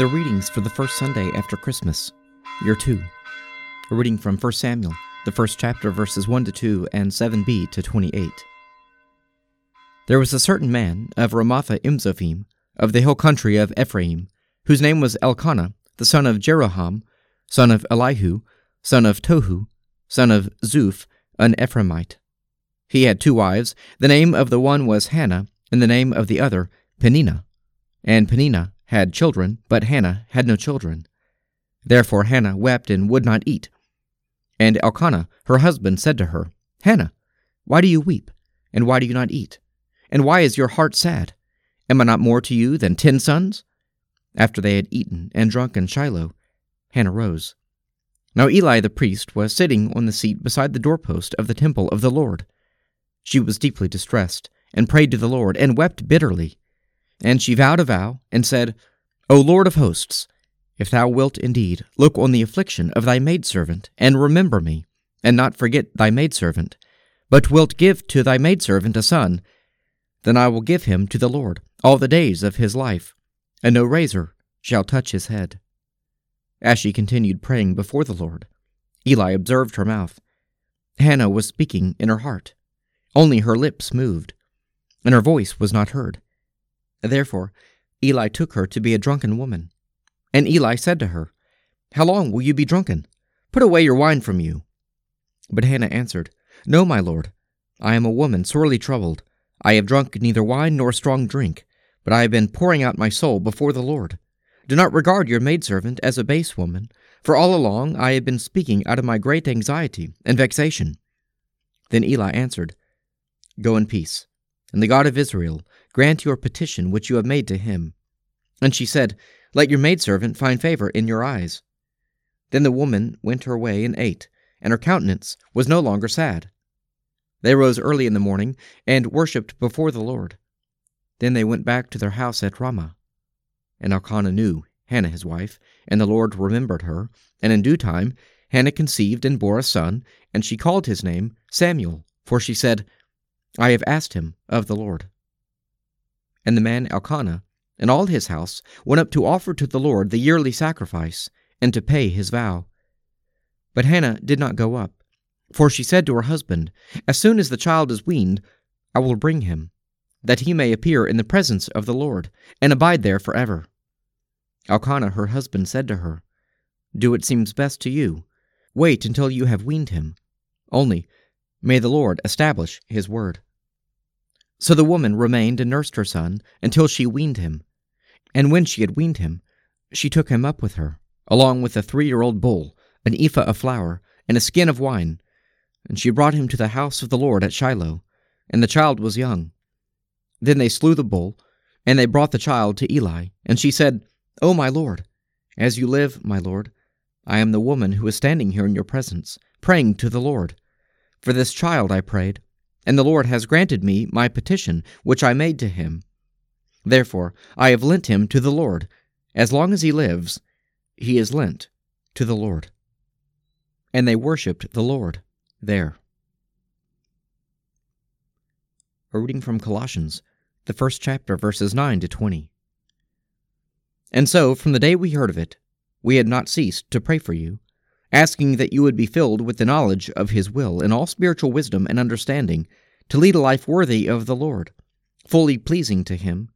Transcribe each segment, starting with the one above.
The readings for the first Sunday after Christmas, year 2. A reading from 1 Samuel, the first chapter, verses 1 to 2 and 7b to 28. There was a certain man of Ramathaim-zophim, of the hill country of Ephraim, whose name was Elkanah, the son of Jeroham, son of Elihu, son of Tohu, son of Zuph, an Ephraimite. He had two wives. The name of the one was Hannah, and the name of the other Peninnah. And Peninnah had children, but Hannah had no children. Therefore Hannah wept and would not eat. And Elkanah, her husband, said to her, Hannah, why do you weep? And why do you not eat? And why is your heart sad? Am I not more to you than ten sons? After they had eaten and drunk in Shiloh, Hannah rose. Now Eli the priest was sitting on the seat beside the doorpost of the temple of the Lord. She was deeply distressed, and prayed to the Lord, and wept bitterly. And she vowed a vow, and said, O Lord of hosts, if thou wilt indeed look on the affliction of thy maidservant, and remember me, and not forget thy maidservant, but wilt give to thy maidservant a son, then I will give him to the Lord all the days of his life, and no razor shall touch his head. As she continued praying before the Lord, Eli observed her mouth. Hannah was speaking in her heart. Only her lips moved, and her voice was not heard. Therefore, Eli took her to be a drunken woman. And Eli said to her, How long will you be drunken? Put away your wine from you. But Hannah answered, No, my lord. I am a woman sorely troubled. I have drunk neither wine nor strong drink, but I have been pouring out my soul before the Lord. Do not regard your maidservant as a base woman, for all along I have been speaking out of my great anxiety and vexation. Then Eli answered, Go in peace, and the God of Israel grant your petition which you have made to him. And she said, Let your maidservant find favor in your eyes. Then the woman went her way and ate, and her countenance was no longer sad. They rose early in the morning and worshipped before the Lord. Then they went back to their house at Ramah. And Elkanah knew Hannah his wife, and the Lord remembered her. And in due time Hannah conceived and bore a son, and she called his name Samuel, for she said, I have asked him of the Lord. And the man Elkanah and all his house went up to offer to the Lord the yearly sacrifice, and to pay his vow. But Hannah did not go up, for she said to her husband, As soon as the child is weaned, I will bring him, that he may appear in the presence of the Lord, and abide there for ever." Elkanah her husband said to her, Do what seems best to you. Wait until you have weaned him. Only may the Lord establish his word. So the woman remained and nursed her son until she weaned him. And when she had weaned him, she took him up with her, along with a three year old bull, an ephah of flour, and a skin of wine. And she brought him to the house of the Lord at Shiloh, and the child was young. Then they slew the bull, and they brought the child to Eli. And she said, O my Lord, as you live, my Lord, I am the woman who is standing here in your presence, praying to the Lord. For this child I prayed and the Lord has granted me my petition which I made to him. Therefore I have lent him to the Lord. As long as he lives, he is lent to the Lord. And they worshipped the Lord there. A reading from Colossians, the first chapter, verses 9 to 20. And so, from the day we heard of it, we had not ceased to pray for you asking that you would be filled with the knowledge of His will in all spiritual wisdom and understanding, to lead a life worthy of the Lord, fully pleasing to Him,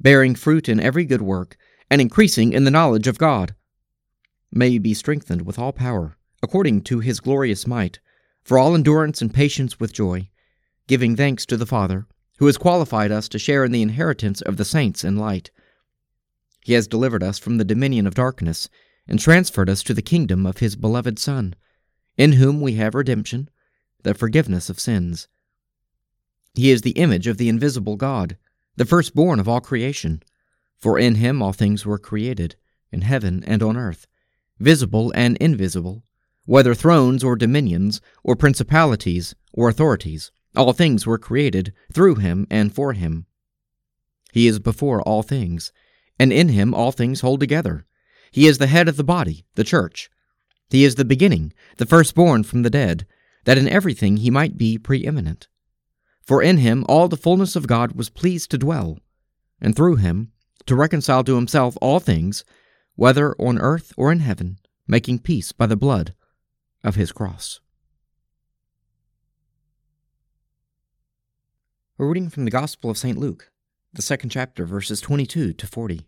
bearing fruit in every good work, and increasing in the knowledge of God. May you be strengthened with all power, according to His glorious might, for all endurance and patience with joy, giving thanks to the Father, who has qualified us to share in the inheritance of the saints in light. He has delivered us from the dominion of darkness and transferred us to the kingdom of his beloved Son, in whom we have redemption, the forgiveness of sins. He is the image of the invisible God, the firstborn of all creation. For in him all things were created, in heaven and on earth, visible and invisible, whether thrones or dominions, or principalities or authorities. All things were created through him and for him. He is before all things, and in him all things hold together. He is the head of the body, the church. He is the beginning, the firstborn from the dead, that in everything he might be preeminent. For in him all the fullness of God was pleased to dwell, and through him to reconcile to himself all things, whether on earth or in heaven, making peace by the blood of his cross. A reading from the Gospel of St. Luke, the second chapter, verses 22 to 40.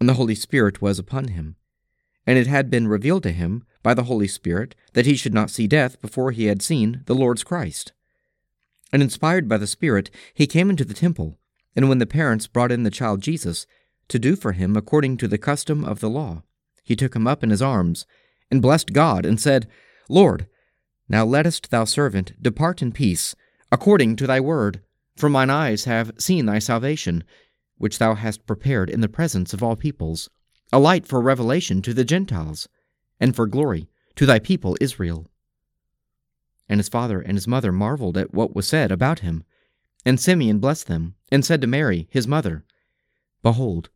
And the Holy Spirit was upon him. And it had been revealed to him by the Holy Spirit that he should not see death before he had seen the Lord's Christ. And inspired by the Spirit, he came into the temple, and when the parents brought in the child Jesus, to do for him according to the custom of the law. He took him up in his arms, and blessed God, and said, Lord, now lettest thou servant depart in peace, according to thy word. For mine eyes have seen thy salvation, which thou hast prepared in the presence of all peoples, a light for revelation to the Gentiles, and for glory to thy people Israel. And his father and his mother marveled at what was said about him. And Simeon blessed them, and said to Mary, his mother, Behold,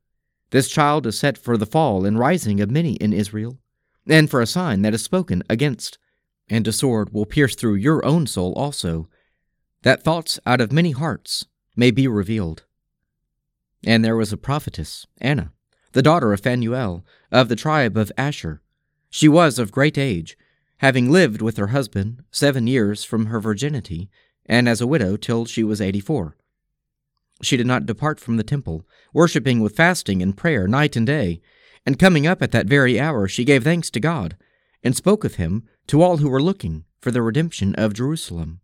this child is set for the fall and rising of many in Israel, and for a sign that is spoken against. And a sword will pierce through your own soul also, that thoughts out of many hearts may be revealed. And there was a prophetess, Anna, the daughter of Phanuel, of the tribe of Asher. She was of great age, having lived with her husband seven years from her virginity, and as a widow till she was eighty four. She did not depart from the temple, worshipping with fasting and prayer night and day. And coming up at that very hour, she gave thanks to God, and spoke of him to all who were looking for the redemption of Jerusalem.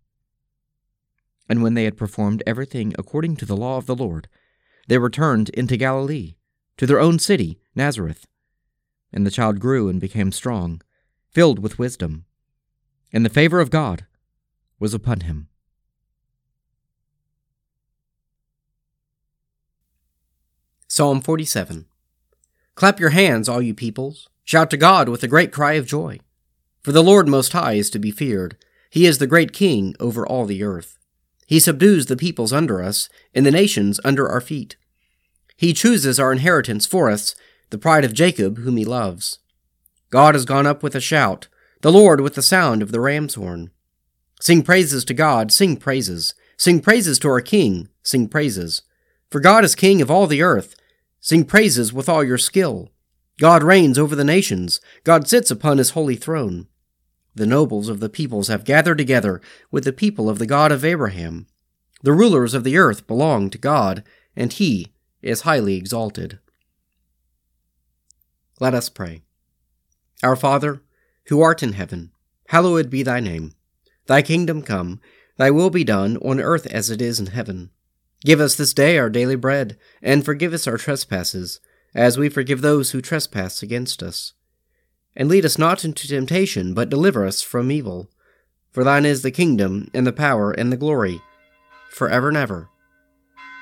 And when they had performed everything according to the law of the Lord, they returned into Galilee, to their own city, Nazareth. And the child grew and became strong, filled with wisdom, and the favor of God was upon him. Psalm 47 Clap your hands, all you peoples. Shout to God with a great cry of joy. For the Lord Most High is to be feared. He is the great King over all the earth. He subdues the peoples under us, and the nations under our feet. He chooses our inheritance for us, the pride of Jacob, whom he loves. God has gone up with a shout, the Lord with the sound of the ram's horn. Sing praises to God, sing praises. Sing praises to our King, sing praises. For God is King of all the earth. Sing praises with all your skill. God reigns over the nations. God sits upon his holy throne. The nobles of the peoples have gathered together with the people of the God of Abraham. The rulers of the earth belong to God, and he is highly exalted. Let us pray. Our Father, who art in heaven, hallowed be thy name. Thy kingdom come, thy will be done on earth as it is in heaven. Give us this day our daily bread, and forgive us our trespasses, as we forgive those who trespass against us. And lead us not into temptation, but deliver us from evil. For thine is the kingdom, and the power, and the glory, for ever and ever.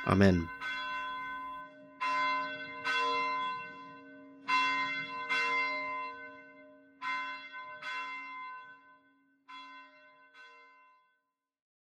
Amen.